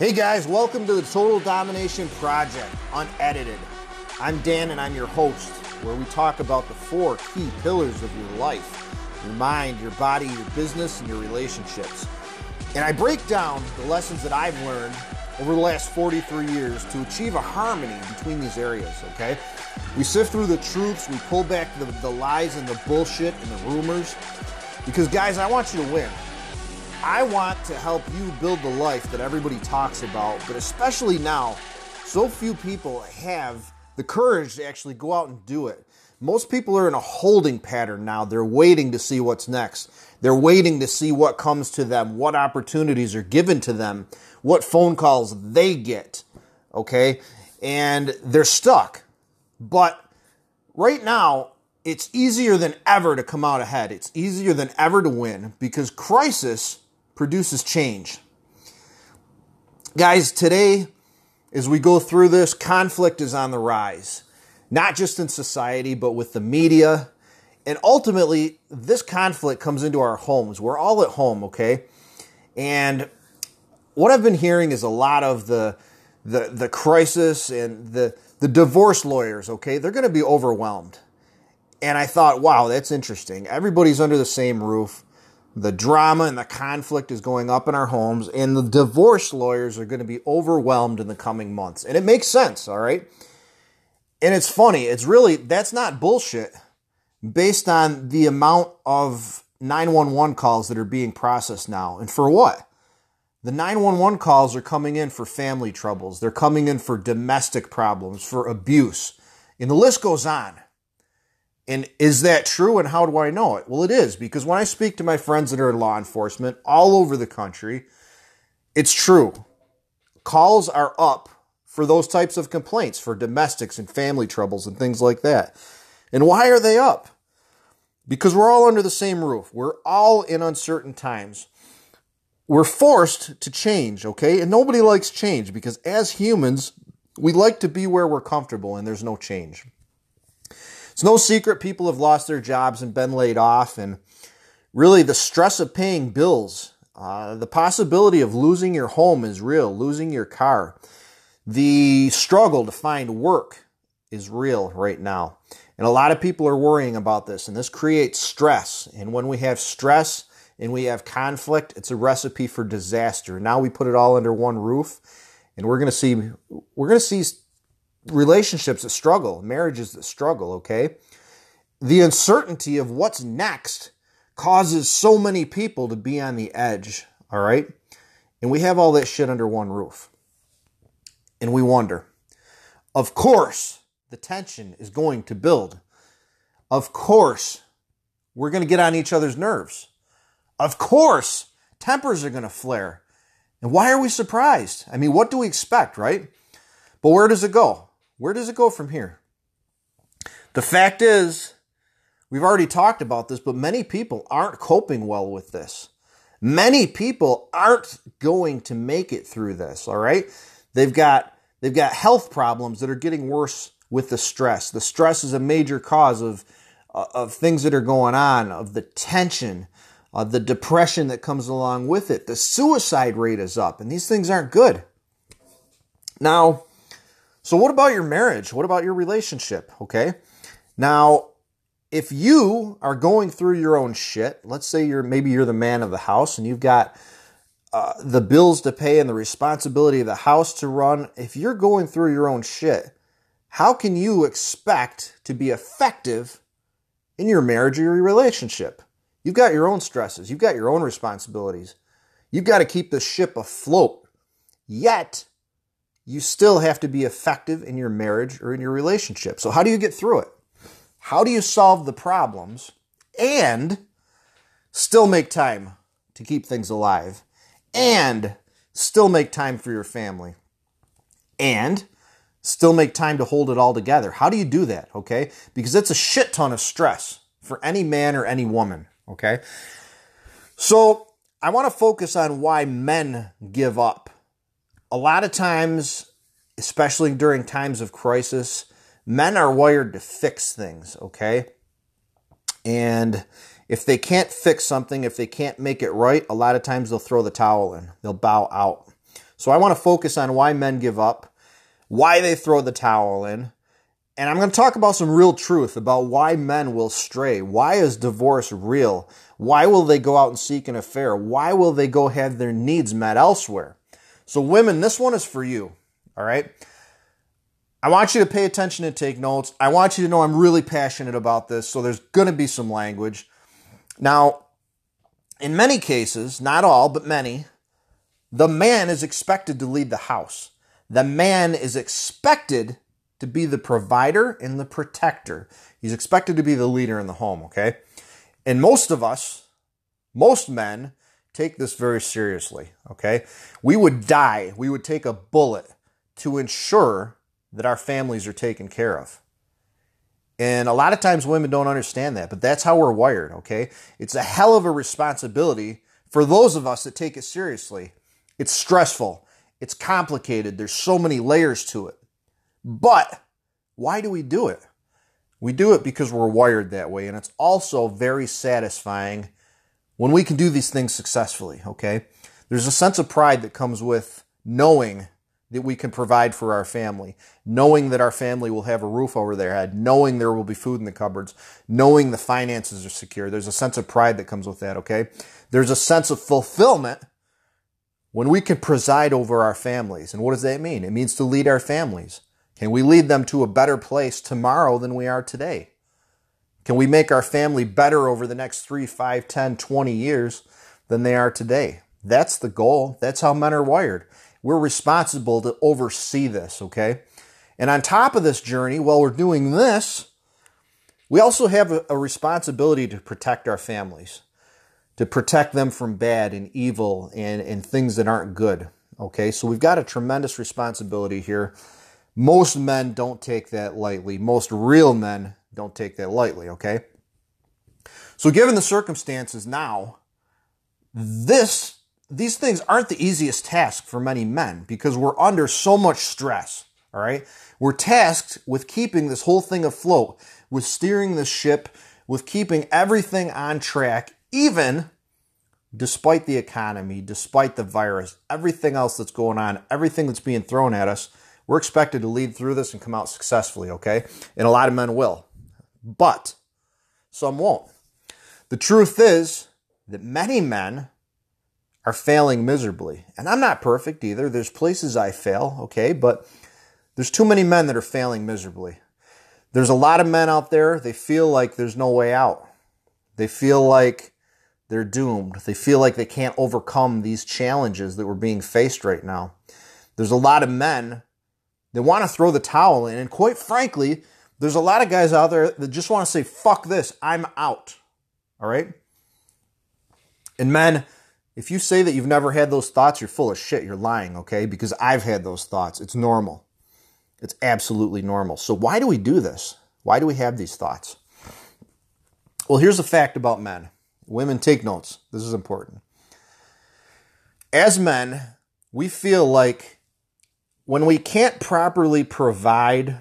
Hey guys, welcome to the Total Domination Project, unedited. I'm Dan and I'm your host, where we talk about the four key pillars of your life your mind, your body, your business, and your relationships. And I break down the lessons that I've learned over the last 43 years to achieve a harmony between these areas, okay? We sift through the truths, we pull back the, the lies and the bullshit and the rumors. Because, guys, I want you to win. I want to help you build the life that everybody talks about, but especially now, so few people have the courage to actually go out and do it. Most people are in a holding pattern now. They're waiting to see what's next. They're waiting to see what comes to them, what opportunities are given to them, what phone calls they get. Okay? And they're stuck. But right now, it's easier than ever to come out ahead. It's easier than ever to win because crisis produces change. Guys, today, as we go through this, conflict is on the rise, not just in society, but with the media. And ultimately, this conflict comes into our homes. We're all at home, okay? And what I've been hearing is a lot of the the the crisis and the the divorce lawyers, okay? They're going to be overwhelmed. And I thought, wow, that's interesting. Everybody's under the same roof the drama and the conflict is going up in our homes, and the divorce lawyers are going to be overwhelmed in the coming months. And it makes sense, all right? And it's funny, it's really, that's not bullshit based on the amount of 911 calls that are being processed now. And for what? The 911 calls are coming in for family troubles, they're coming in for domestic problems, for abuse, and the list goes on. And is that true? And how do I know it? Well, it is because when I speak to my friends that are in law enforcement all over the country, it's true. Calls are up for those types of complaints, for domestics and family troubles and things like that. And why are they up? Because we're all under the same roof. We're all in uncertain times. We're forced to change, okay? And nobody likes change because as humans, we like to be where we're comfortable and there's no change. It's no secret people have lost their jobs and been laid off, and really the stress of paying bills, uh, the possibility of losing your home is real, losing your car. The struggle to find work is real right now. And a lot of people are worrying about this, and this creates stress. And when we have stress and we have conflict, it's a recipe for disaster. Now we put it all under one roof, and we're going to see we're going to see relationships that struggle, marriages that struggle, okay? The uncertainty of what's next causes so many people to be on the edge, all right? And we have all that shit under one roof. And we wonder. Of course, the tension is going to build. Of course, we're going to get on each other's nerves. Of course, tempers are going to flare. And why are we surprised? I mean, what do we expect, right? But where does it go? Where does it go from here? The fact is, we've already talked about this, but many people aren't coping well with this. Many people aren't going to make it through this, all right? They've got they've got health problems that are getting worse with the stress. The stress is a major cause of uh, of things that are going on, of the tension, of the depression that comes along with it. The suicide rate is up, and these things aren't good. Now, so, what about your marriage? What about your relationship? Okay. Now, if you are going through your own shit, let's say you're maybe you're the man of the house and you've got uh, the bills to pay and the responsibility of the house to run. If you're going through your own shit, how can you expect to be effective in your marriage or your relationship? You've got your own stresses, you've got your own responsibilities. You've got to keep the ship afloat. Yet, you still have to be effective in your marriage or in your relationship. So, how do you get through it? How do you solve the problems and still make time to keep things alive and still make time for your family and still make time to hold it all together? How do you do that? Okay. Because it's a shit ton of stress for any man or any woman. Okay. So, I want to focus on why men give up a lot of times, especially during times of crisis, men are wired to fix things, okay? And if they can't fix something, if they can't make it right, a lot of times they'll throw the towel in, they'll bow out. So I want to focus on why men give up, why they throw the towel in, and I'm going to talk about some real truth about why men will stray. Why is divorce real? Why will they go out and seek an affair? Why will they go have their needs met elsewhere? So, women, this one is for you. All right. I want you to pay attention and take notes. I want you to know I'm really passionate about this. So, there's going to be some language. Now, in many cases, not all, but many, the man is expected to lead the house. The man is expected to be the provider and the protector. He's expected to be the leader in the home, okay? And most of us, most men, take this very seriously, okay? We would die, we would take a bullet to ensure that our families are taken care of. And a lot of times women don't understand that, but that's how we're wired, okay? It's a hell of a responsibility for those of us that take it seriously. It's stressful, it's complicated, there's so many layers to it. But why do we do it? We do it because we're wired that way, and it's also very satisfying when we can do these things successfully, okay? There's a sense of pride that comes with knowing that we can provide for our family, knowing that our family will have a roof over their head, knowing there will be food in the cupboards, knowing the finances are secure. There's a sense of pride that comes with that, okay? There's a sense of fulfillment when we can preside over our families. And what does that mean? It means to lead our families. Can we lead them to a better place tomorrow than we are today? Can we make our family better over the next 3, 5, 10, 20 years than they are today? That's the goal. That's how men are wired. We're responsible to oversee this, okay? And on top of this journey, while we're doing this, we also have a, a responsibility to protect our families, to protect them from bad and evil and, and things that aren't good, okay? So we've got a tremendous responsibility here most men don't take that lightly. Most real men don't take that lightly, okay? So given the circumstances now, this these things aren't the easiest task for many men because we're under so much stress, all right? We're tasked with keeping this whole thing afloat, with steering the ship, with keeping everything on track, even despite the economy, despite the virus, everything else that's going on, everything that's being thrown at us. We're expected to lead through this and come out successfully, okay? And a lot of men will. But some won't. The truth is that many men are failing miserably. And I'm not perfect either. There's places I fail, okay? But there's too many men that are failing miserably. There's a lot of men out there, they feel like there's no way out. They feel like they're doomed. They feel like they can't overcome these challenges that we're being faced right now. There's a lot of men that want to throw the towel in. And quite frankly, there's a lot of guys out there that just want to say, fuck this, I'm out. All right? And men, if you say that you've never had those thoughts, you're full of shit. You're lying, okay? Because I've had those thoughts. It's normal. It's absolutely normal. So why do we do this? Why do we have these thoughts? Well, here's a fact about men. Women, take notes. This is important. As men, we feel like when we can't properly provide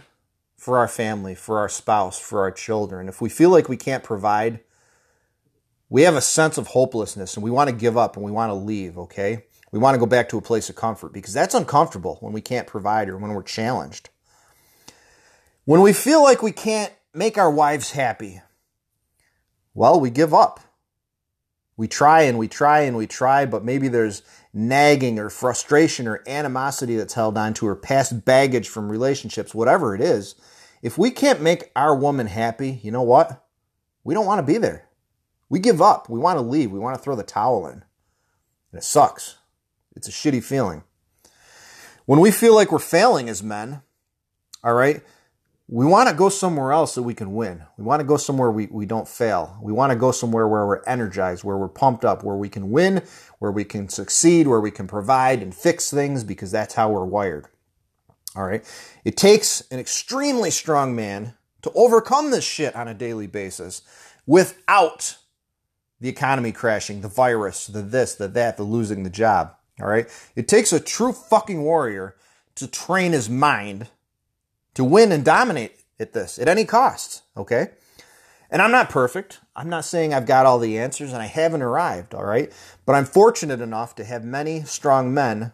for our family, for our spouse, for our children, if we feel like we can't provide, we have a sense of hopelessness and we want to give up and we want to leave, okay? We want to go back to a place of comfort because that's uncomfortable when we can't provide or when we're challenged. When we feel like we can't make our wives happy, well, we give up. We try and we try and we try, but maybe there's nagging or frustration or animosity that's held on to or past baggage from relationships, whatever it is, if we can't make our woman happy, you know what? We don't want to be there. We give up. We want to leave. We want to throw the towel in. And it sucks. It's a shitty feeling. When we feel like we're failing as men, all right, we want to go somewhere else so we can win. We want to go somewhere we, we don't fail. We want to go somewhere where we're energized, where we're pumped up, where we can win, where we can succeed, where we can provide and fix things because that's how we're wired. All right. It takes an extremely strong man to overcome this shit on a daily basis without the economy crashing, the virus, the this, the that, the losing the job. All right. It takes a true fucking warrior to train his mind to win and dominate at this at any cost. Okay. And I'm not perfect. I'm not saying I've got all the answers and I haven't arrived. All right. But I'm fortunate enough to have many strong men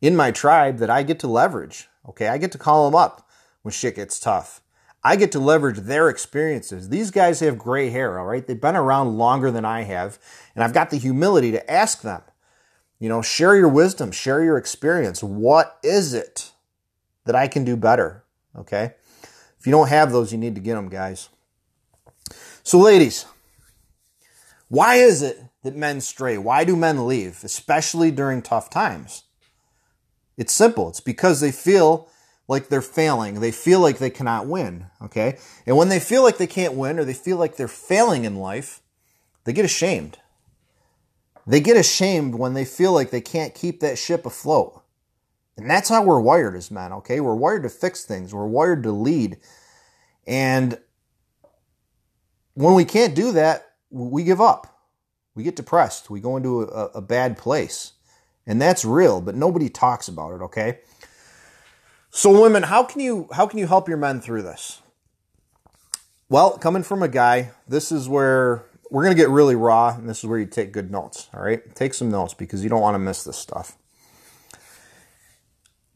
in my tribe that I get to leverage. Okay. I get to call them up when shit gets tough. I get to leverage their experiences. These guys have gray hair, all right? They've been around longer than I have, and I've got the humility to ask them, you know, share your wisdom, share your experience. What is it that I can do better? Okay? If you don't have those, you need to get them, guys. So, ladies, why is it that men stray? Why do men leave, especially during tough times? It's simple. It's because they feel like they're failing. They feel like they cannot win. Okay. And when they feel like they can't win or they feel like they're failing in life, they get ashamed. They get ashamed when they feel like they can't keep that ship afloat. And that's how we're wired as men, okay? We're wired to fix things, we're wired to lead. And when we can't do that, we give up. We get depressed. We go into a, a bad place. And that's real, but nobody talks about it, okay? So women, how can you how can you help your men through this? Well, coming from a guy, this is where we're going to get really raw and this is where you take good notes, all right? Take some notes because you don't want to miss this stuff.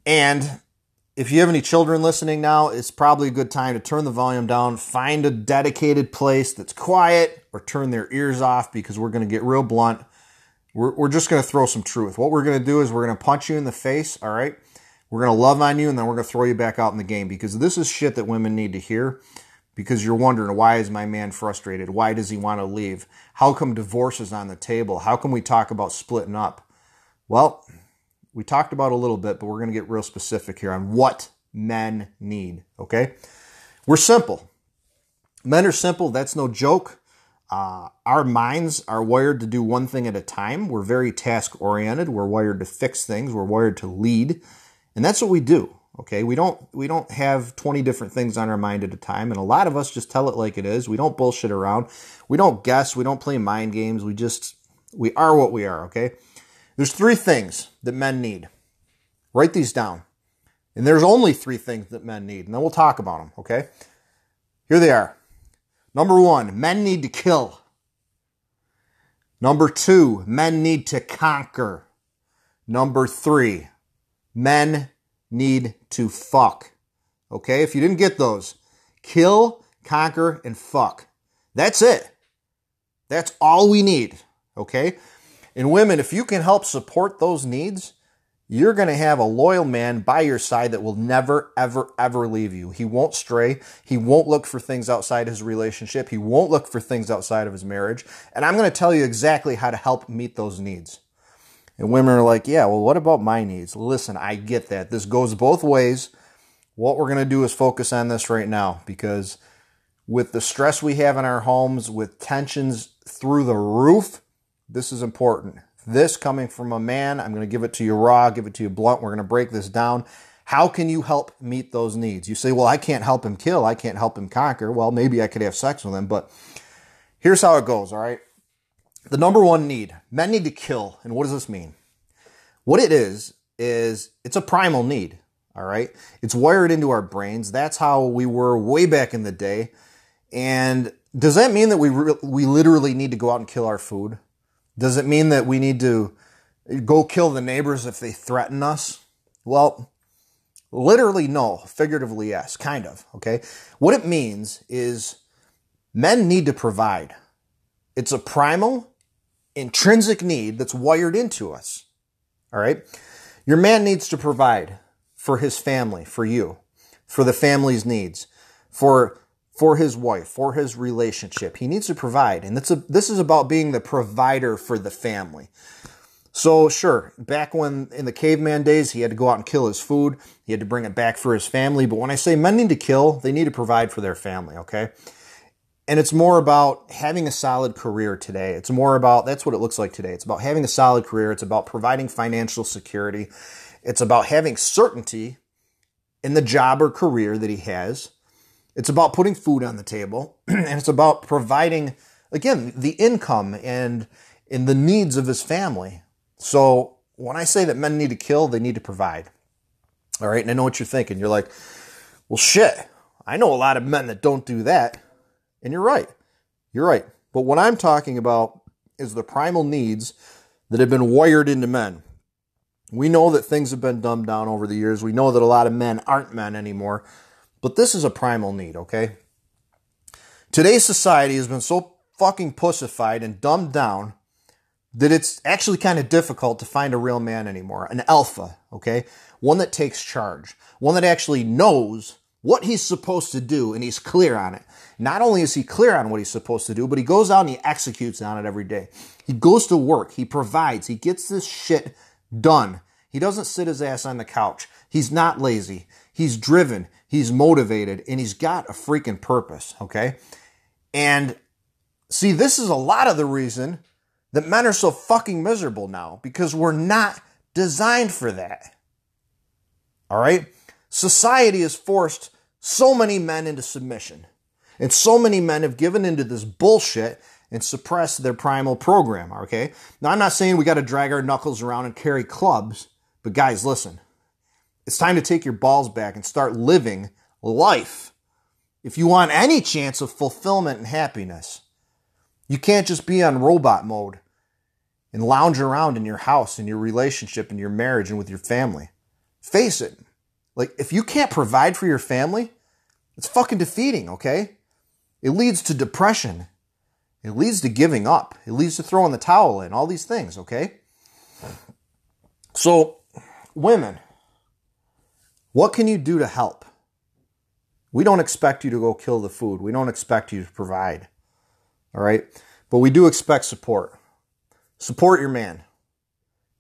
And if you have any children listening now, it's probably a good time to turn the volume down, find a dedicated place that's quiet, or turn their ears off because we're going to get real blunt. We're, we're just going to throw some truth. What we're going to do is we're going to punch you in the face, all right? We're going to love on you and then we're going to throw you back out in the game because this is shit that women need to hear because you're wondering why is my man frustrated? Why does he want to leave? How come divorce is on the table? How come we talk about splitting up? Well, we talked about a little bit, but we're going to get real specific here on what men need, okay? We're simple. Men are simple. That's no joke. Uh, our minds are wired to do one thing at a time. We're very task oriented. We're wired to fix things. We're wired to lead. And that's what we do. Okay, we don't we don't have 20 different things on our mind at a time and a lot of us just tell it like it is. We don't bullshit around. We don't guess, we don't play mind games. We just we are what we are, okay? There's three things that men need. Write these down. And there's only three things that men need, and then we'll talk about them, okay? Here they are. Number 1, men need to kill. Number 2, men need to conquer. Number 3, men need to fuck. Okay? If you didn't get those, kill, conquer, and fuck. That's it. That's all we need. Okay? And women, if you can help support those needs, you're going to have a loyal man by your side that will never, ever, ever leave you. He won't stray. He won't look for things outside his relationship. He won't look for things outside of his marriage. And I'm going to tell you exactly how to help meet those needs. And women are like, yeah, well, what about my needs? Listen, I get that. This goes both ways. What we're going to do is focus on this right now because with the stress we have in our homes, with tensions through the roof, this is important. This coming from a man, I'm going to give it to you raw, give it to you blunt. We're going to break this down. How can you help meet those needs? You say, well, I can't help him kill. I can't help him conquer. Well, maybe I could have sex with him, but here's how it goes, all right? The number one need men need to kill. And what does this mean? What it is, is it's a primal need. All right. It's wired into our brains. That's how we were way back in the day. And does that mean that we, re- we literally need to go out and kill our food? Does it mean that we need to go kill the neighbors if they threaten us? Well, literally no, figuratively yes, kind of, okay? What it means is men need to provide. It's a primal intrinsic need that's wired into us. All right. Your man needs to provide for his family, for you, for the family's needs, for for his wife, for his relationship. He needs to provide. And that's a, this is about being the provider for the family. So sure, back when in the caveman days, he had to go out and kill his food. He had to bring it back for his family. But when I say men need to kill, they need to provide for their family, okay? And it's more about having a solid career today. It's more about, that's what it looks like today. It's about having a solid career. It's about providing financial security. It's about having certainty in the job or career that he has. It's about putting food on the table. and it's about providing, again, the income and, and the needs of his family. So when I say that men need to kill, they need to provide. All right. And I know what you're thinking. You're like, well, shit. I know a lot of men that don't do that. And you're right. You're right. But what I'm talking about is the primal needs that have been wired into men. We know that things have been dumbed down over the years. We know that a lot of men aren't men anymore. But this is a primal need, okay? Today's society has been so fucking pussified and dumbed down that it's actually kind of difficult to find a real man anymore. An alpha, okay? One that takes charge. One that actually knows what he's supposed to do and he's clear on it. Not only is he clear on what he's supposed to do, but he goes out and he executes on it every day. He goes to work, he provides, he gets this shit done. He doesn't sit his ass on the couch. He's not lazy. He's driven, he's motivated, and he's got a freaking purpose, okay? And see, this is a lot of the reason that men are so fucking miserable now because we're not designed for that. All right? Society has forced so many men into submission. And so many men have given into this bullshit and suppressed their primal program, okay? Now, I'm not saying we got to drag our knuckles around and carry clubs, but guys, listen. It's time to take your balls back and start living life. If you want any chance of fulfillment and happiness, you can't just be on robot mode and lounge around in your house, and your relationship, and your marriage, and with your family. Face it. Like, if you can't provide for your family, it's fucking defeating, okay? It leads to depression. It leads to giving up. It leads to throwing the towel in, all these things, okay? So, women, what can you do to help? We don't expect you to go kill the food. We don't expect you to provide. All right? But we do expect support. Support your man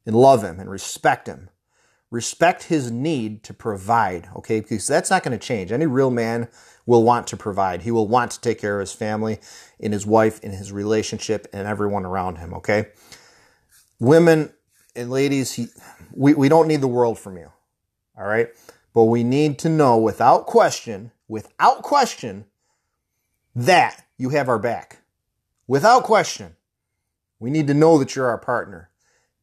and love him and respect him. Respect his need to provide, okay? Because that's not going to change. Any real man will want to provide. He will want to take care of his family and his wife and his relationship and everyone around him, okay? Women and ladies, he, we, we don't need the world from you, all right? But we need to know without question, without question, that you have our back. Without question. We need to know that you're our partner.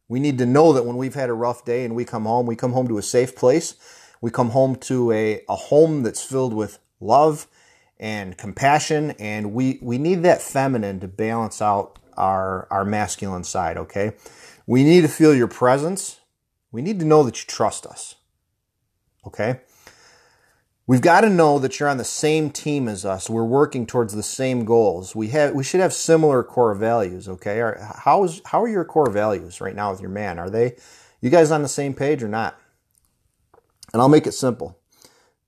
We need to know that when we've had a rough day and we come home, we come home to a safe place. We come home to a, a home that's filled with love and compassion. And we, we need that feminine to balance out our, our masculine side, okay? We need to feel your presence. We need to know that you trust us. Okay? We've got to know that you're on the same team as us. We're working towards the same goals. We have we should have similar core values, okay? How is how are your core values right now with your man? Are they you guys on the same page or not? And I'll make it simple.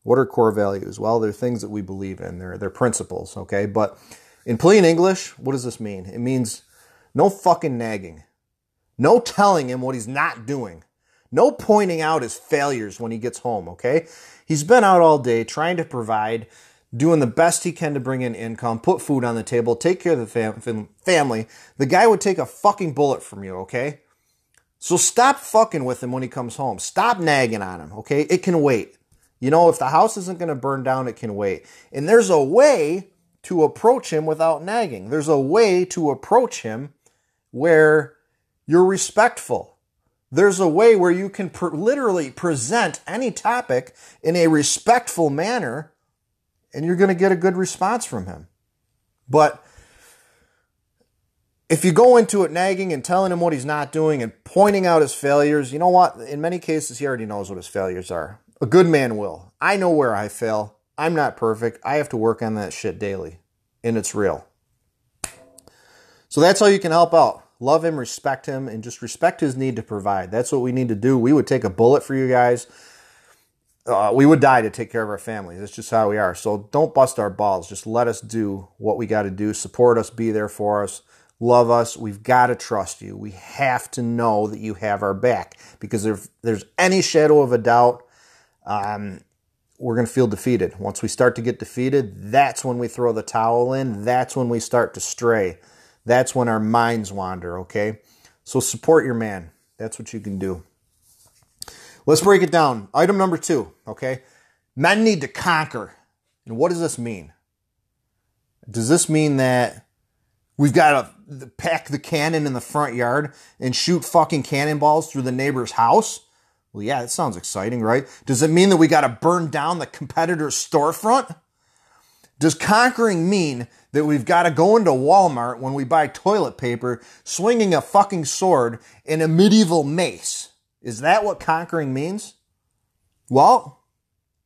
What are core values? Well, they're things that we believe in. They're they're principles, okay? But in plain English, what does this mean? It means no fucking nagging. No telling him what he's not doing. No pointing out his failures when he gets home, okay? He's been out all day trying to provide, doing the best he can to bring in income, put food on the table, take care of the fam- family. The guy would take a fucking bullet from you, okay? So stop fucking with him when he comes home. Stop nagging on him, okay? It can wait. You know, if the house isn't going to burn down, it can wait. And there's a way to approach him without nagging. There's a way to approach him where you're respectful there's a way where you can per- literally present any topic in a respectful manner and you're going to get a good response from him. But if you go into it nagging and telling him what he's not doing and pointing out his failures, you know what? In many cases, he already knows what his failures are. A good man will. I know where I fail. I'm not perfect. I have to work on that shit daily. And it's real. So that's how you can help out love him, respect him, and just respect his need to provide. That's what we need to do. We would take a bullet for you guys. Uh, we would die to take care of our families. That's just how we are. So don't bust our balls. Just let us do what we got to do. Support us, be there for us, love us. We've got to trust you. We have to know that you have our back because if there's any shadow of a doubt, um, we're going to feel defeated. Once we start to get defeated, that's when we throw the towel in. That's when we start to stray that's when our minds wander, okay? So support your man. That's what you can do. Let's break it down. Item number two, okay? Men need to conquer. And what does this mean? Does this mean that we've got to pack the cannon in the front yard and shoot fucking cannonballs through the neighbor's house? Well, yeah, that sounds exciting, right? Does it mean that we got to burn down the competitor's storefront? Does conquering mean that we've got to go into Walmart when we buy toilet paper swinging a fucking sword and a medieval mace? Is that what conquering means? Well,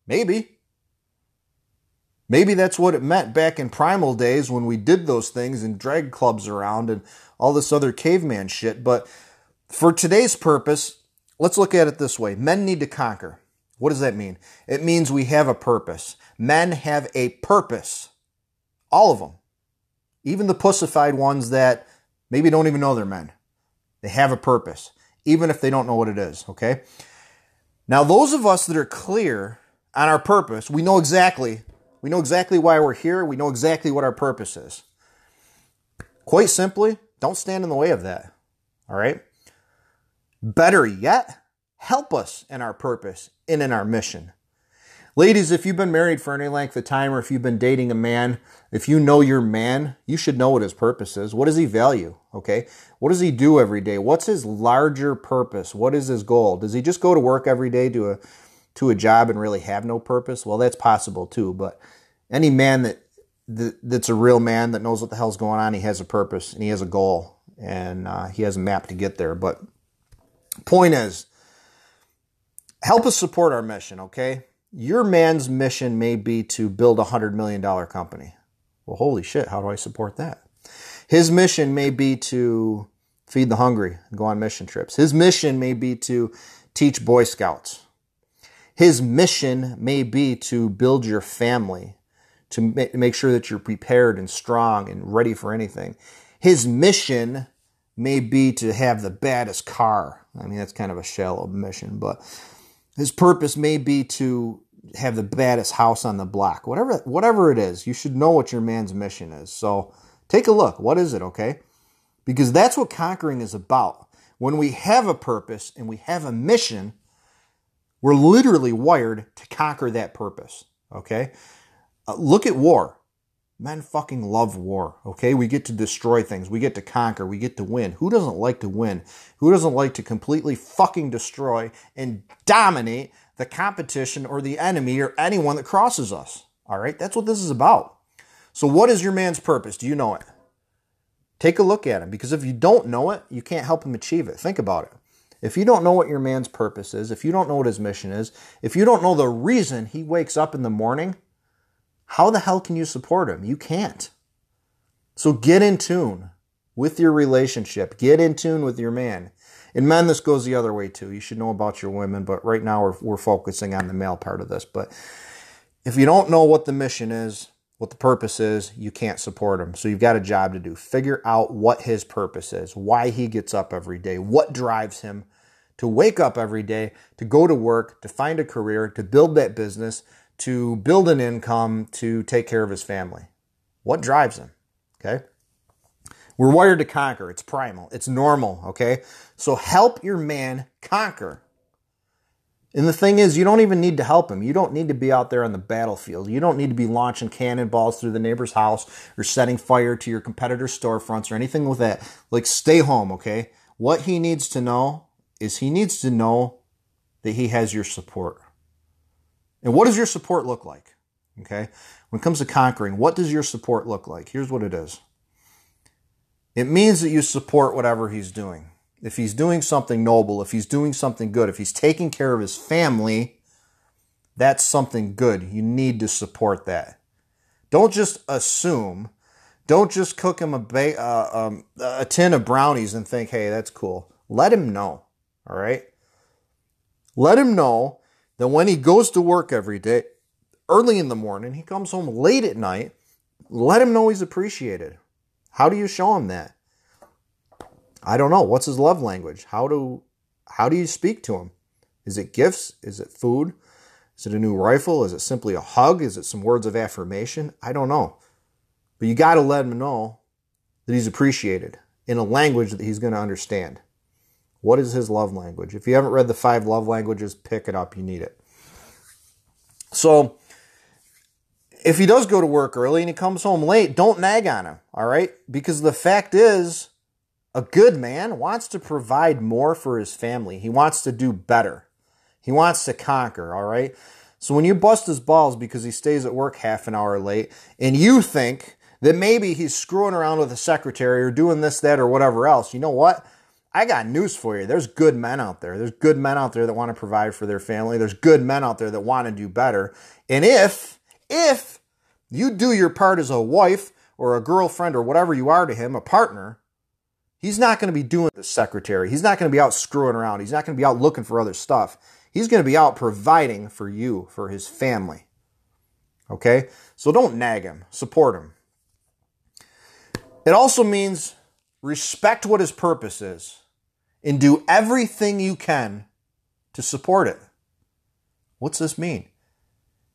maybe. Maybe that's what it meant back in primal days when we did those things and dragged clubs around and all this other caveman shit. But for today's purpose, let's look at it this way men need to conquer. What does that mean? It means we have a purpose. Men have a purpose. All of them. Even the pussified ones that maybe don't even know they're men. They have a purpose, even if they don't know what it is, okay? Now, those of us that are clear on our purpose, we know exactly, we know exactly why we're here. We know exactly what our purpose is. Quite simply, don't stand in the way of that. All right? Better yet, help us in our purpose and in our mission. Ladies, if you've been married for any length of time or if you've been dating a man, if you know your man, you should know what his purpose is. What does he value? Okay. What does he do every day? What's his larger purpose? What is his goal? Does he just go to work every day to a to a job and really have no purpose? Well, that's possible too, but any man that, that that's a real man that knows what the hell's going on, he has a purpose and he has a goal and uh, he has a map to get there. But point is, help us support our mission, okay? Your man's mission may be to build a $100 million company. Well, holy shit, how do I support that? His mission may be to feed the hungry and go on mission trips. His mission may be to teach Boy Scouts. His mission may be to build your family, to make sure that you're prepared and strong and ready for anything. His mission may be to have the baddest car. I mean, that's kind of a shallow mission, but his purpose may be to have the baddest house on the block. Whatever whatever it is, you should know what your man's mission is. So take a look. What is it, okay? Because that's what conquering is about. When we have a purpose and we have a mission, we're literally wired to conquer that purpose, okay? Uh, look at war. Men fucking love war, okay? We get to destroy things. We get to conquer. We get to win. Who doesn't like to win? Who doesn't like to completely fucking destroy and dominate the competition or the enemy or anyone that crosses us? All right? That's what this is about. So, what is your man's purpose? Do you know it? Take a look at him because if you don't know it, you can't help him achieve it. Think about it. If you don't know what your man's purpose is, if you don't know what his mission is, if you don't know the reason he wakes up in the morning, how the hell can you support him? You can't. So get in tune with your relationship. Get in tune with your man. In men, this goes the other way too. You should know about your women, but right now we're, we're focusing on the male part of this. But if you don't know what the mission is, what the purpose is, you can't support him. So you've got a job to do. Figure out what his purpose is, why he gets up every day, what drives him to wake up every day, to go to work, to find a career, to build that business, to build an income to take care of his family. What drives him? Okay. We're wired to conquer. It's primal. It's normal. Okay. So help your man conquer. And the thing is, you don't even need to help him. You don't need to be out there on the battlefield. You don't need to be launching cannonballs through the neighbor's house or setting fire to your competitor's storefronts or anything with that. Like, stay home, okay? What he needs to know is he needs to know that he has your support. And what does your support look like? Okay. When it comes to conquering, what does your support look like? Here's what it is it means that you support whatever he's doing. If he's doing something noble, if he's doing something good, if he's taking care of his family, that's something good. You need to support that. Don't just assume. Don't just cook him a, ba- uh, um, a tin of brownies and think, hey, that's cool. Let him know. All right? Let him know that when he goes to work every day, early in the morning, he comes home late at night, let him know he's appreciated. How do you show him that? I don't know. What's his love language? How do how do you speak to him? Is it gifts? Is it food? Is it a new rifle? Is it simply a hug? Is it some words of affirmation? I don't know. But you got to let him know that he's appreciated in a language that he's going to understand. What is his love language? If you haven't read the five love languages, pick it up. You need it. So, if he does go to work early and he comes home late, don't nag on him, all right? Because the fact is, a good man wants to provide more for his family. He wants to do better. He wants to conquer, all right? So when you bust his balls because he stays at work half an hour late and you think that maybe he's screwing around with a secretary or doing this, that, or whatever else, you know what? I got news for you. There's good men out there. There's good men out there that want to provide for their family. There's good men out there that want to do better. And if, if you do your part as a wife or a girlfriend or whatever you are to him, a partner, he's not going to be doing the secretary. He's not going to be out screwing around. He's not going to be out looking for other stuff. He's going to be out providing for you, for his family. Okay? So don't nag him, support him. It also means respect what his purpose is and do everything you can to support it. What's this mean?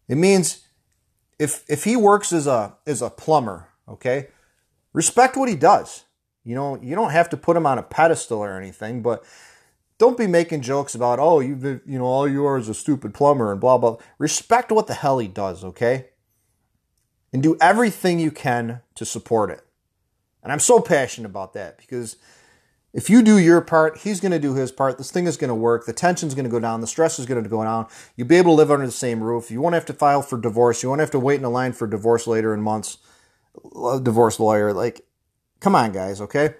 It means if if he works as a as a plumber, okay? Respect what he does. You know, you don't have to put him on a pedestal or anything, but don't be making jokes about, oh, you you know, all you are is a stupid plumber and blah blah. Respect what the hell he does, okay? And do everything you can to support it. And I'm so passionate about that because if you do your part, he's going to do his part. This thing is going to work. The tension's going to go down. The stress is going to go down. You'll be able to live under the same roof. You won't have to file for divorce. You won't have to wait in a line for divorce later in months. Divorce lawyer. Like, come on, guys, okay?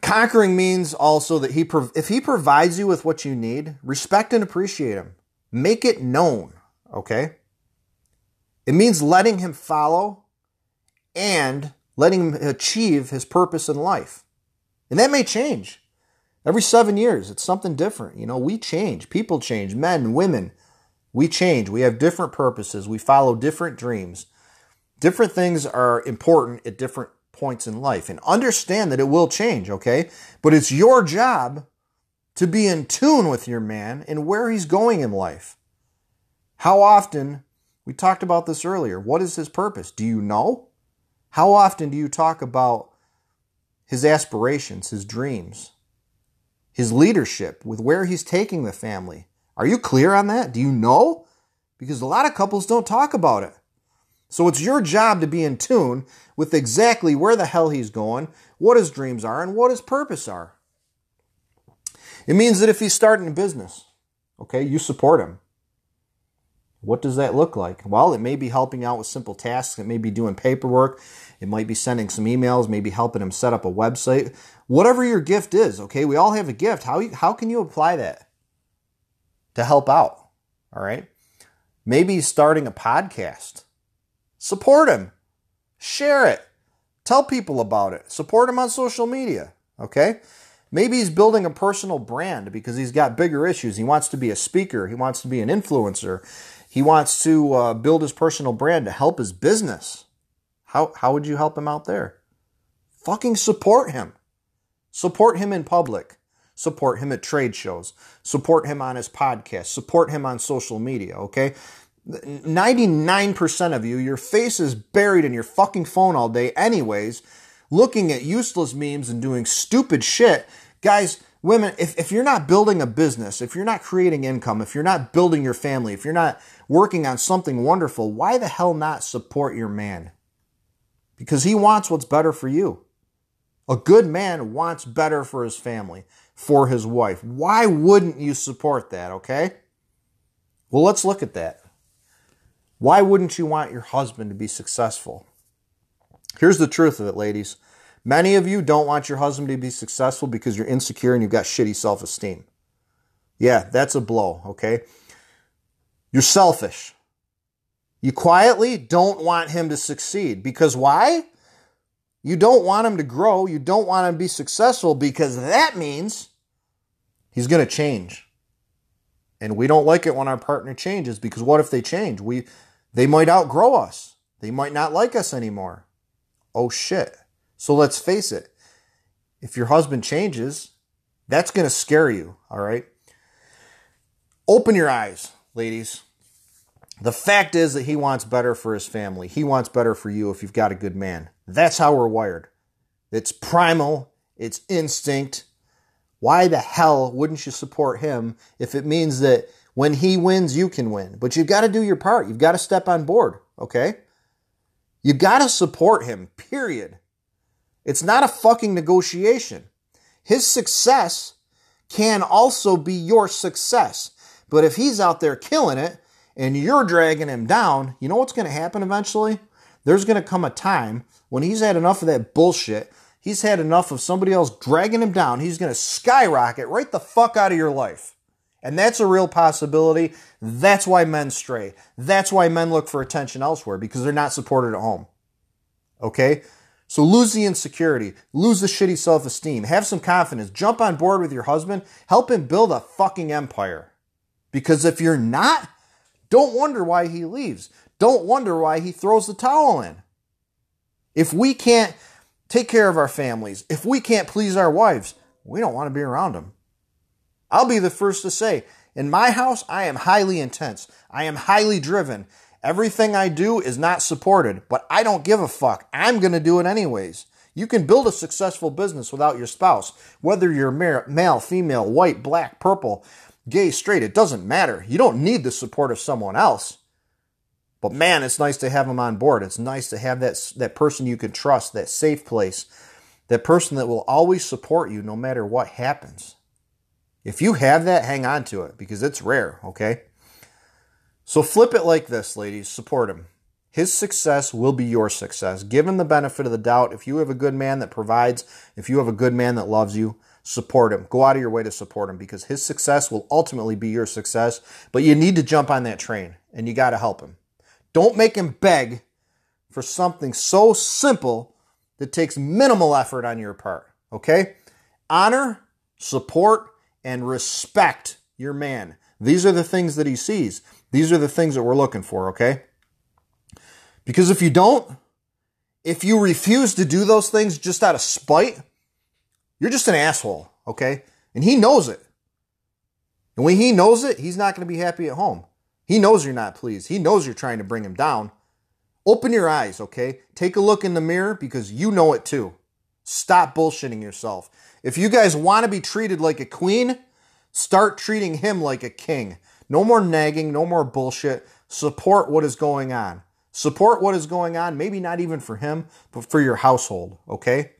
Conquering means also that he, if he provides you with what you need, respect and appreciate him. Make it known, okay? It means letting him follow and letting him achieve his purpose in life. And that may change. Every seven years, it's something different. You know, we change. People change. Men, women, we change. We have different purposes. We follow different dreams. Different things are important at different points in life. And understand that it will change, okay? But it's your job to be in tune with your man and where he's going in life. How often, we talked about this earlier, what is his purpose? Do you know? How often do you talk about his aspirations, his dreams, his leadership, with where he's taking the family? Are you clear on that? Do you know? Because a lot of couples don't talk about it. So it's your job to be in tune with exactly where the hell he's going, what his dreams are, and what his purpose are. It means that if he's starting a business, okay, you support him. What does that look like? Well, it may be helping out with simple tasks. It may be doing paperwork. It might be sending some emails, maybe helping him set up a website. Whatever your gift is, okay? We all have a gift. How, how can you apply that to help out? All right. Maybe starting a podcast. Support him. Share it. Tell people about it. Support him on social media. Okay. Maybe he's building a personal brand because he's got bigger issues. He wants to be a speaker. He wants to be an influencer. He wants to uh, build his personal brand to help his business. How, how would you help him out there? Fucking support him. Support him in public. Support him at trade shows. Support him on his podcast. Support him on social media, okay? 99% of you, your face is buried in your fucking phone all day, anyways, looking at useless memes and doing stupid shit. Guys, women, if, if you're not building a business, if you're not creating income, if you're not building your family, if you're not working on something wonderful, why the hell not support your man? Because he wants what's better for you. A good man wants better for his family, for his wife. Why wouldn't you support that, okay? Well, let's look at that. Why wouldn't you want your husband to be successful? Here's the truth of it, ladies. Many of you don't want your husband to be successful because you're insecure and you've got shitty self esteem. Yeah, that's a blow, okay? You're selfish. You quietly don't want him to succeed because why? You don't want him to grow. You don't want him to be successful because that means he's going to change. And we don't like it when our partner changes because what if they change? We they might outgrow us. They might not like us anymore. Oh shit. So let's face it. If your husband changes, that's going to scare you, all right? Open your eyes, ladies. The fact is that he wants better for his family. He wants better for you if you've got a good man. That's how we're wired. It's primal, it's instinct. Why the hell wouldn't you support him if it means that when he wins, you can win? But you've got to do your part. You've got to step on board, okay? You got to support him, period. It's not a fucking negotiation. His success can also be your success. But if he's out there killing it and you're dragging him down, you know what's going to happen eventually? There's going to come a time when he's had enough of that bullshit. He's had enough of somebody else dragging him down. He's going to skyrocket right the fuck out of your life. And that's a real possibility. That's why men stray. That's why men look for attention elsewhere because they're not supported at home. Okay? So lose the insecurity, lose the shitty self esteem, have some confidence, jump on board with your husband, help him build a fucking empire. Because if you're not, don't wonder why he leaves. Don't wonder why he throws the towel in. If we can't take care of our families, if we can't please our wives, we don't want to be around them. I'll be the first to say, in my house, I am highly intense. I am highly driven. Everything I do is not supported, but I don't give a fuck. I'm going to do it anyways. You can build a successful business without your spouse, whether you're male, female, white, black, purple, gay, straight, it doesn't matter. You don't need the support of someone else. But man, it's nice to have them on board. It's nice to have that, that person you can trust, that safe place, that person that will always support you no matter what happens. If you have that, hang on to it because it's rare, okay? So flip it like this, ladies. Support him. His success will be your success. Give him the benefit of the doubt. If you have a good man that provides, if you have a good man that loves you, support him. Go out of your way to support him because his success will ultimately be your success. But you need to jump on that train and you got to help him. Don't make him beg for something so simple that takes minimal effort on your part. Okay? Honor, support, and respect your man. These are the things that he sees. These are the things that we're looking for, okay? Because if you don't, if you refuse to do those things just out of spite, you're just an asshole, okay? And he knows it. And when he knows it, he's not going to be happy at home. He knows you're not pleased. He knows you're trying to bring him down. Open your eyes, okay? Take a look in the mirror because you know it too. Stop bullshitting yourself. If you guys want to be treated like a queen, start treating him like a king. No more nagging, no more bullshit. Support what is going on. Support what is going on, maybe not even for him, but for your household, okay?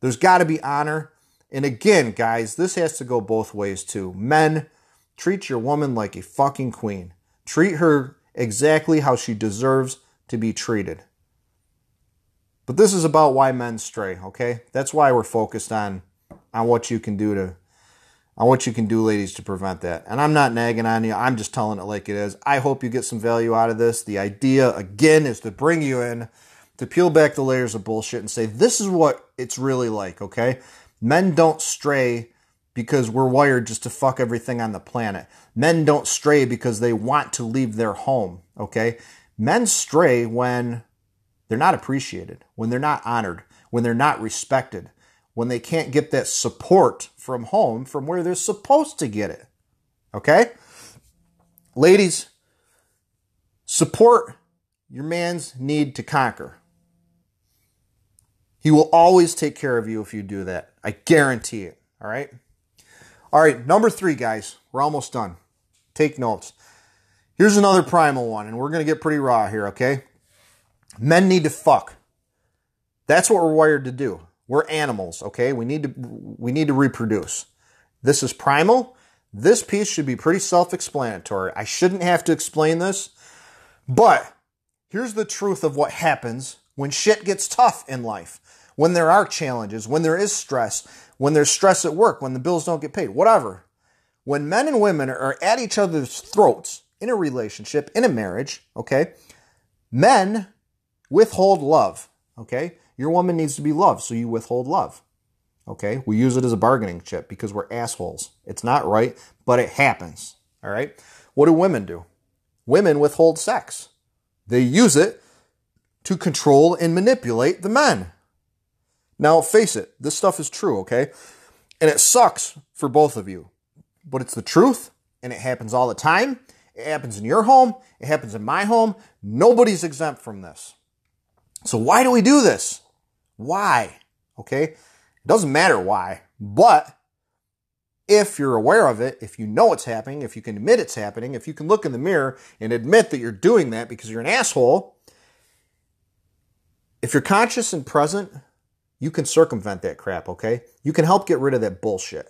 There's got to be honor. And again, guys, this has to go both ways too. Men, treat your woman like a fucking queen. Treat her exactly how she deserves to be treated. But this is about why men stray, okay? That's why we're focused on on what you can do to on what you can do, ladies, to prevent that. And I'm not nagging on you. I'm just telling it like it is. I hope you get some value out of this. The idea, again, is to bring you in, to peel back the layers of bullshit and say, this is what it's really like, okay? Men don't stray because we're wired just to fuck everything on the planet. Men don't stray because they want to leave their home, okay? Men stray when they're not appreciated, when they're not honored, when they're not respected, when they can't get that support from home from where they're supposed to get it. Okay? Ladies, support your man's need to conquer. He will always take care of you if you do that. I guarantee it. All right? All right, number three, guys. We're almost done. Take notes. Here's another primal one, and we're going to get pretty raw here, okay? Men need to fuck. That's what we're wired to do. We're animals, okay? We need to we need to reproduce. This is primal. This piece should be pretty self-explanatory. I shouldn't have to explain this, but here's the truth of what happens when shit gets tough in life. When there are challenges, when there is stress, when there's stress at work, when the bills don't get paid, whatever. When men and women are at each other's throats in a relationship, in a marriage, okay? Men withhold love, okay? Your woman needs to be loved, so you withhold love. Okay? We use it as a bargaining chip because we're assholes. It's not right, but it happens. All right? What do women do? Women withhold sex. They use it to control and manipulate the men. Now, face it, this stuff is true, okay? And it sucks for both of you. But it's the truth, and it happens all the time. It happens in your home, it happens in my home. Nobody's exempt from this. So, why do we do this? Why? Okay? It doesn't matter why, but if you're aware of it, if you know it's happening, if you can admit it's happening, if you can look in the mirror and admit that you're doing that because you're an asshole, if you're conscious and present, you can circumvent that crap, okay? You can help get rid of that bullshit.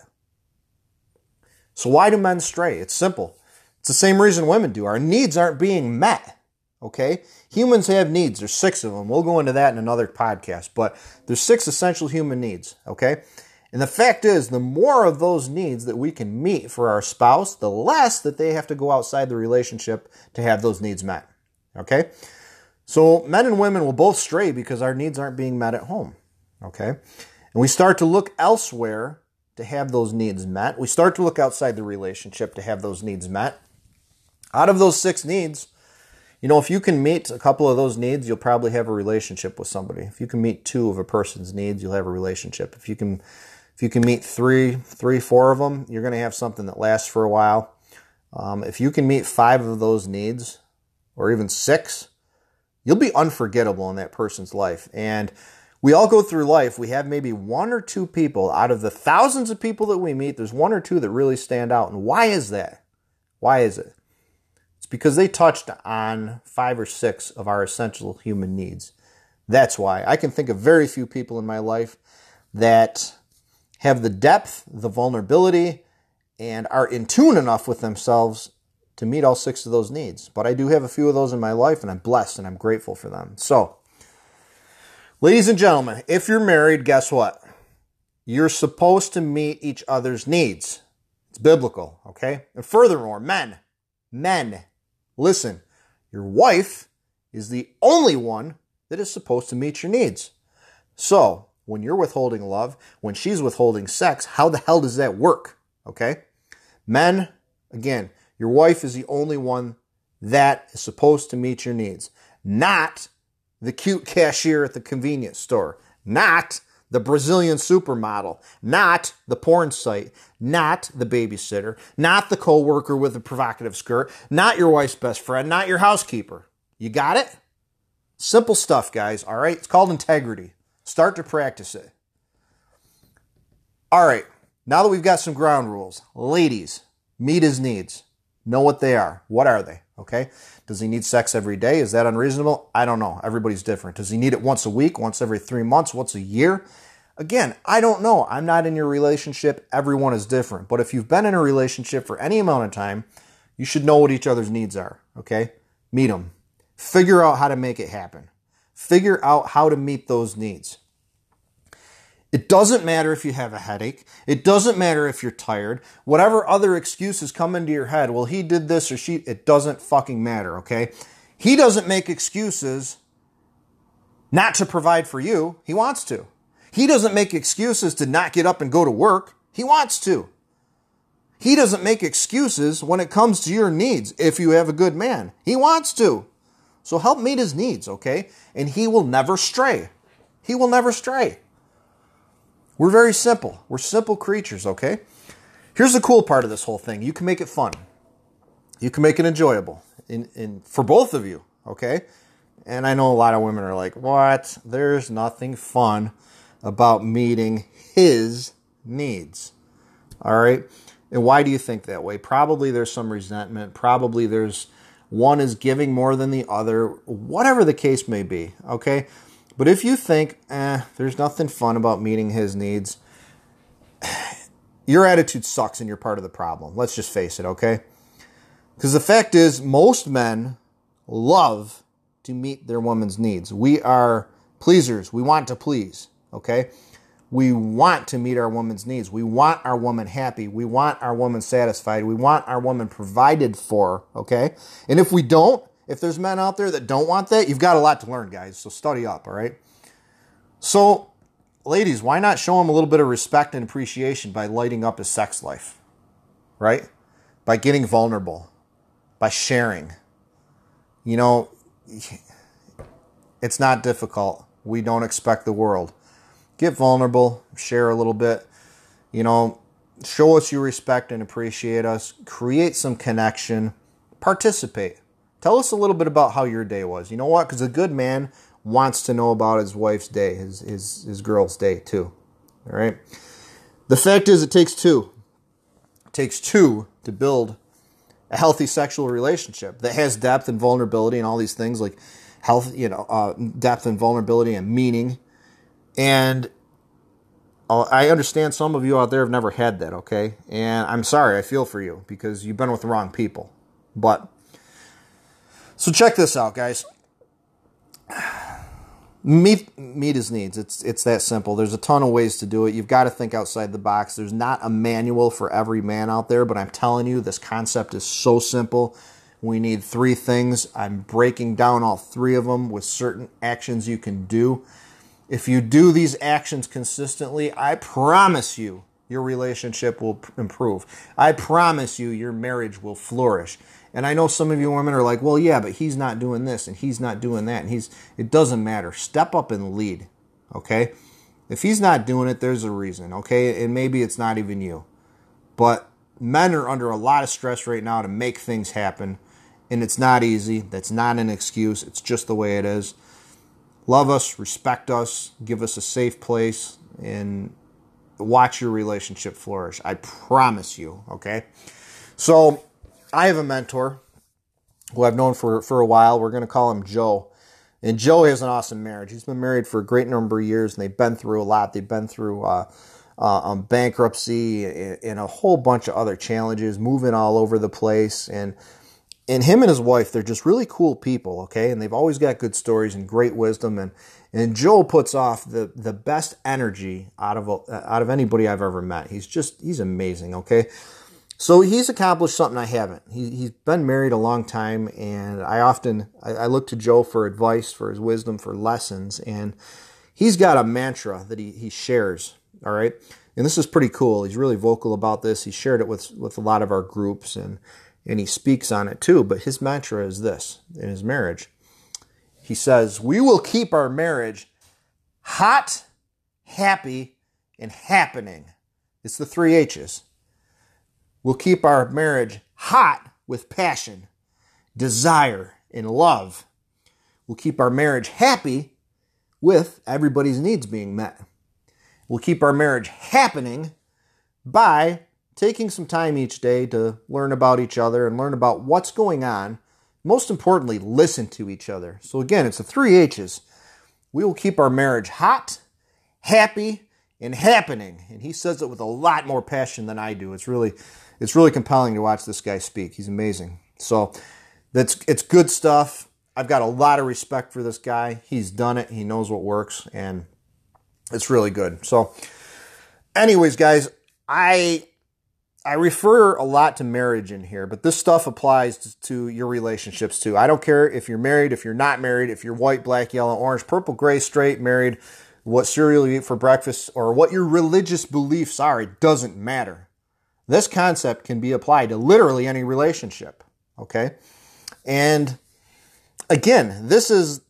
So, why do men stray? It's simple. It's the same reason women do. Our needs aren't being met, Okay? Humans have needs. There's six of them. We'll go into that in another podcast, but there's six essential human needs. Okay? And the fact is, the more of those needs that we can meet for our spouse, the less that they have to go outside the relationship to have those needs met. Okay? So men and women will both stray because our needs aren't being met at home. Okay? And we start to look elsewhere to have those needs met. We start to look outside the relationship to have those needs met. Out of those six needs, you know, if you can meet a couple of those needs, you'll probably have a relationship with somebody. If you can meet two of a person's needs, you'll have a relationship. If you can if you can meet three, three, four of them, you're going to have something that lasts for a while. Um, if you can meet five of those needs, or even six, you'll be unforgettable in that person's life. And we all go through life. We have maybe one or two people out of the thousands of people that we meet, there's one or two that really stand out. And why is that? Why is it? It's because they touched on five or six of our essential human needs. That's why. I can think of very few people in my life that have the depth, the vulnerability, and are in tune enough with themselves to meet all six of those needs. But I do have a few of those in my life, and I'm blessed and I'm grateful for them. So, ladies and gentlemen, if you're married, guess what? You're supposed to meet each other's needs. It's biblical, okay? And furthermore, men, men, listen, your wife is the only one that is supposed to meet your needs. So, when you're withholding love, when she's withholding sex, how the hell does that work? Okay? Men, again, your wife is the only one that is supposed to meet your needs, not the cute cashier at the convenience store, not the Brazilian supermodel, not the porn site, not the babysitter, not the coworker with a provocative skirt, not your wife's best friend, not your housekeeper. You got it? Simple stuff, guys, all right? It's called integrity. Start to practice it. All right, now that we've got some ground rules, ladies, meet his needs. Know what they are. What are they? Okay. Does he need sex every day? Is that unreasonable? I don't know. Everybody's different. Does he need it once a week, once every three months, once a year? Again, I don't know. I'm not in your relationship. Everyone is different. But if you've been in a relationship for any amount of time, you should know what each other's needs are. Okay. Meet them. Figure out how to make it happen. Figure out how to meet those needs. It doesn't matter if you have a headache. It doesn't matter if you're tired. Whatever other excuses come into your head, well, he did this or she, it doesn't fucking matter, okay? He doesn't make excuses not to provide for you. He wants to. He doesn't make excuses to not get up and go to work. He wants to. He doesn't make excuses when it comes to your needs if you have a good man. He wants to. So help meet his needs, okay? And he will never stray. He will never stray. We're very simple. We're simple creatures, okay? Here's the cool part of this whole thing you can make it fun, you can make it enjoyable in, in, for both of you, okay? And I know a lot of women are like, what? There's nothing fun about meeting his needs. All right? And why do you think that way? Probably there's some resentment. Probably there's one is giving more than the other, whatever the case may be. Okay? But if you think, eh, there's nothing fun about meeting his needs, your attitude sucks and you're part of the problem. Let's just face it, okay? Because the fact is, most men love to meet their woman's needs. We are pleasers. We want to please, okay? We want to meet our woman's needs. We want our woman happy. We want our woman satisfied. We want our woman provided for, okay? And if we don't, if there's men out there that don't want that, you've got a lot to learn, guys. So study up, all right? So, ladies, why not show him a little bit of respect and appreciation by lighting up his sex life, right? By getting vulnerable, by sharing. You know, it's not difficult. We don't expect the world. Get vulnerable, share a little bit. You know, show us you respect and appreciate us, create some connection, participate. Tell us a little bit about how your day was. You know what? Because a good man wants to know about his wife's day, his, his, his girl's day, too. All right? The fact is, it takes two. It takes two to build a healthy sexual relationship that has depth and vulnerability and all these things like health, you know, uh, depth and vulnerability and meaning. And uh, I understand some of you out there have never had that, okay? And I'm sorry, I feel for you because you've been with the wrong people. But So check this out, guys. Meet meet his needs. It's it's that simple. There's a ton of ways to do it. You've got to think outside the box. There's not a manual for every man out there, but I'm telling you, this concept is so simple. We need three things. I'm breaking down all three of them with certain actions you can do. If you do these actions consistently, I promise you your relationship will improve. I promise you your marriage will flourish. And I know some of you women are like, well, yeah, but he's not doing this and he's not doing that. And he's, it doesn't matter. Step up and lead. Okay. If he's not doing it, there's a reason. Okay. And maybe it's not even you. But men are under a lot of stress right now to make things happen. And it's not easy. That's not an excuse. It's just the way it is. Love us, respect us, give us a safe place, and watch your relationship flourish. I promise you. Okay. So, I have a mentor who I've known for, for a while. We're going to call him Joe. And Joe has an awesome marriage. He's been married for a great number of years, and they've been through a lot. They've been through uh, uh, um, bankruptcy and, and, a whole bunch of other challenges, moving all over the place. And and him and his wife, they're just really cool people, okay? And they've always got good stories and great wisdom. And and Joe puts off the the best energy out of out of anybody I've ever met. He's just he's amazing, okay? So he's accomplished something I haven't. He, he's been married a long time, and I often I, I look to Joe for advice, for his wisdom, for lessons, and he's got a mantra that he, he shares. All right, and this is pretty cool. He's really vocal about this. He shared it with with a lot of our groups, and and he speaks on it too. But his mantra is this in his marriage. He says, "We will keep our marriage hot, happy, and happening." It's the three H's. We'll keep our marriage hot with passion, desire, and love. We'll keep our marriage happy with everybody's needs being met. We'll keep our marriage happening by taking some time each day to learn about each other and learn about what's going on. Most importantly, listen to each other. So, again, it's the three H's. We will keep our marriage hot, happy, and happening. And he says it with a lot more passion than I do. It's really it's really compelling to watch this guy speak. He's amazing. So that's it's good stuff. I've got a lot of respect for this guy. He's done it. He knows what works, and it's really good. So, anyways, guys, I I refer a lot to marriage in here, but this stuff applies to your relationships too. I don't care if you're married, if you're not married, if you're white, black, yellow, orange, purple, gray, straight, married, what cereal you eat for breakfast, or what your religious beliefs are. It doesn't matter. This concept can be applied to literally any relationship. Okay. And again, this is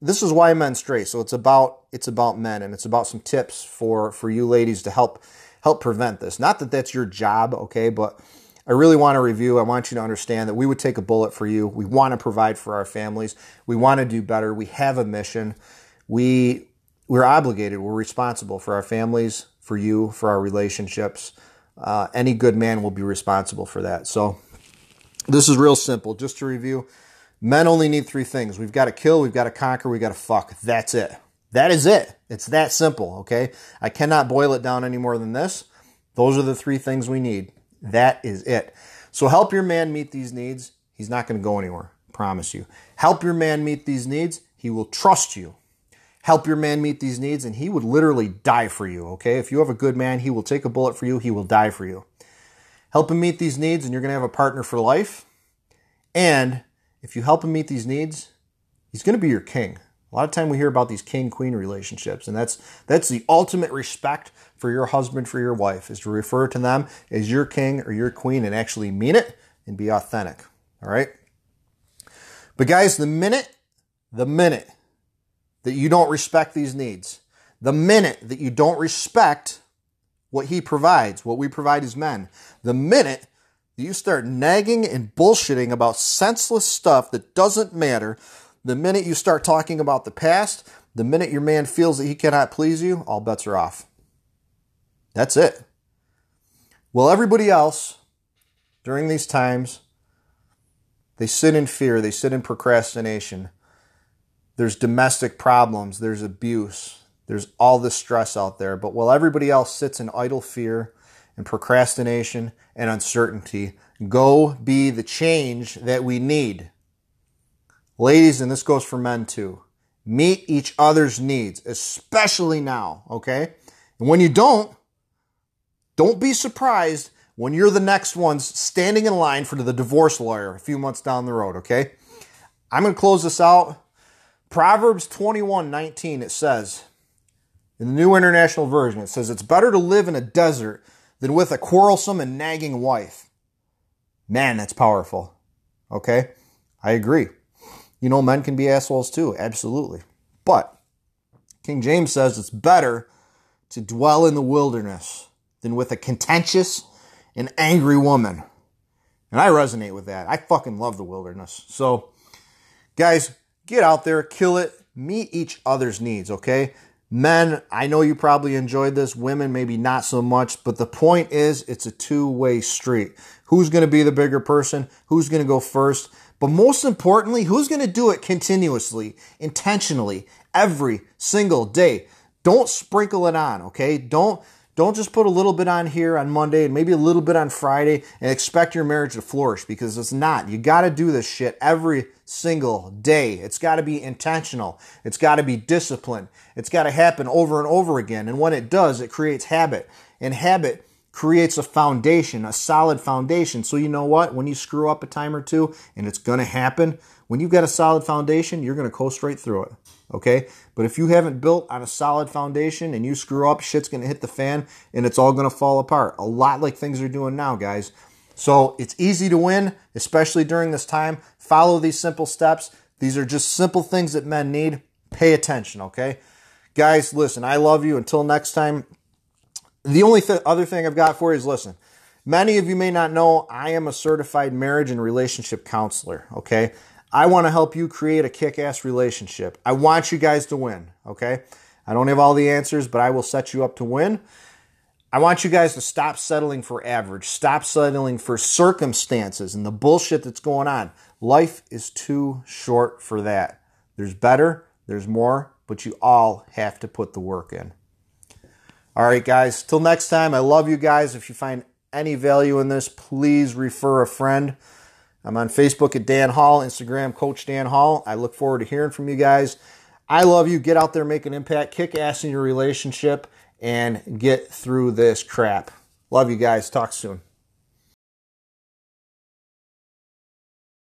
this is why men stray. So it's about it's about men and it's about some tips for for you ladies to help help prevent this. Not that that's your job, okay, but I really want to review. I want you to understand that we would take a bullet for you. We want to provide for our families. We want to do better. We have a mission. We we're obligated. We're responsible for our families, for you, for our relationships. Uh, any good man will be responsible for that. So this is real simple. Just to review, men only need three things. We've got to kill, we've got to conquer, we've got to fuck. That's it. That is it. It's that simple, okay? I cannot boil it down any more than this. Those are the three things we need. That is it. So help your man meet these needs. He's not going to go anywhere. Promise you. Help your man meet these needs. He will trust you help your man meet these needs, and he would literally die for you, okay? If you have a good man, he will take a bullet for you, he will die for you. Help him meet these needs, and you're to have a partner for life. And if you help him meet these needs, he's to be your king. A lot of time we hear about these king queen relationships, and that's that's the ultimate respect for your husband for your wife is to refer to them as your king or your queen and actually mean it and be authentic. All right. But guys, the minute, the minute that you don't respect these needs, the minute that you don't respect what he provides, what we provide as men, the minute that you start nagging and bullshitting about senseless stuff that doesn't matter, the minute you start talking about the past, the minute your man feels that he cannot please you, all bets are off. That's it. Well, everybody else during these times, they sit in fear, they sit in procrastination, there's domestic problems, there's abuse, there's all this stress out there. But while everybody else sits in idle fear and procrastination and uncertainty, go be the change that we need. Ladies, and this goes for men too. Meet each other's needs, especially now, okay? And when you don't, don't be surprised when you're the next ones standing in line for the divorce lawyer a few months down the road, okay? I'm to close this out. Proverbs 21 19, it says, in the New International Version, it says, It's better to live in a desert than with a quarrelsome and nagging wife. Man, that's powerful. Okay? I agree. You know, men can be assholes too, absolutely. But King James says it's better to dwell in the wilderness than with a contentious and angry woman. And I resonate with that. I fucking love the wilderness. So, guys, get out there, kill it, meet each other's needs, okay? Men, I know you probably enjoyed this. Women, maybe not so much. But the point is, it's a two way street. Who's going to be the bigger person? Who's going to go first? But most importantly, who's going to do it continuously, intentionally, every single day? Don't sprinkle it on, okay? Don't don't just put a little bit on here on Monday and maybe a little bit on Friday and expect your marriage to flourish because it's not. You got to do this shit every single day. It's got to be intentional. It's got to be disciplined. It's got to happen over and over again. And when it does, it creates habit. And habit creates a foundation, a solid foundation. So you know what? When you screw up a time or two, and it's going to happen, when you've got a solid foundation, you're going to go straight through it. Okay? But if you haven't built on a solid foundation and you screw up, shit's going to hit the fan and it's all going to fall apart. A lot like things are doing now, guys. So it's easy to win, especially during this time. Follow these simple steps. These are just simple things that men need. Pay attention, okay? Guys, listen, I love you. Until next time, the only th- other thing I've got for you is listen. Many of you may not know I am a certified marriage and relationship counselor, okay? I want to help you create a kick ass relationship. I want you guys to win, okay? I don't have all the answers, but I will set you up to win. I want you guys to stop settling for average, stop settling for circumstances and the bullshit that's going on. Life is too short for that. There's better, there's more, but you all have to put the work in. All right, guys, till next time, I love you guys. If you find any value in this, please refer a friend. I'm on Facebook at Dan Hall, Instagram, Coach Dan Hall. I look forward to hearing from you guys. I love you. Get out there, make an impact, kick ass in your relationship, and get through this crap. Love you guys. Talk soon.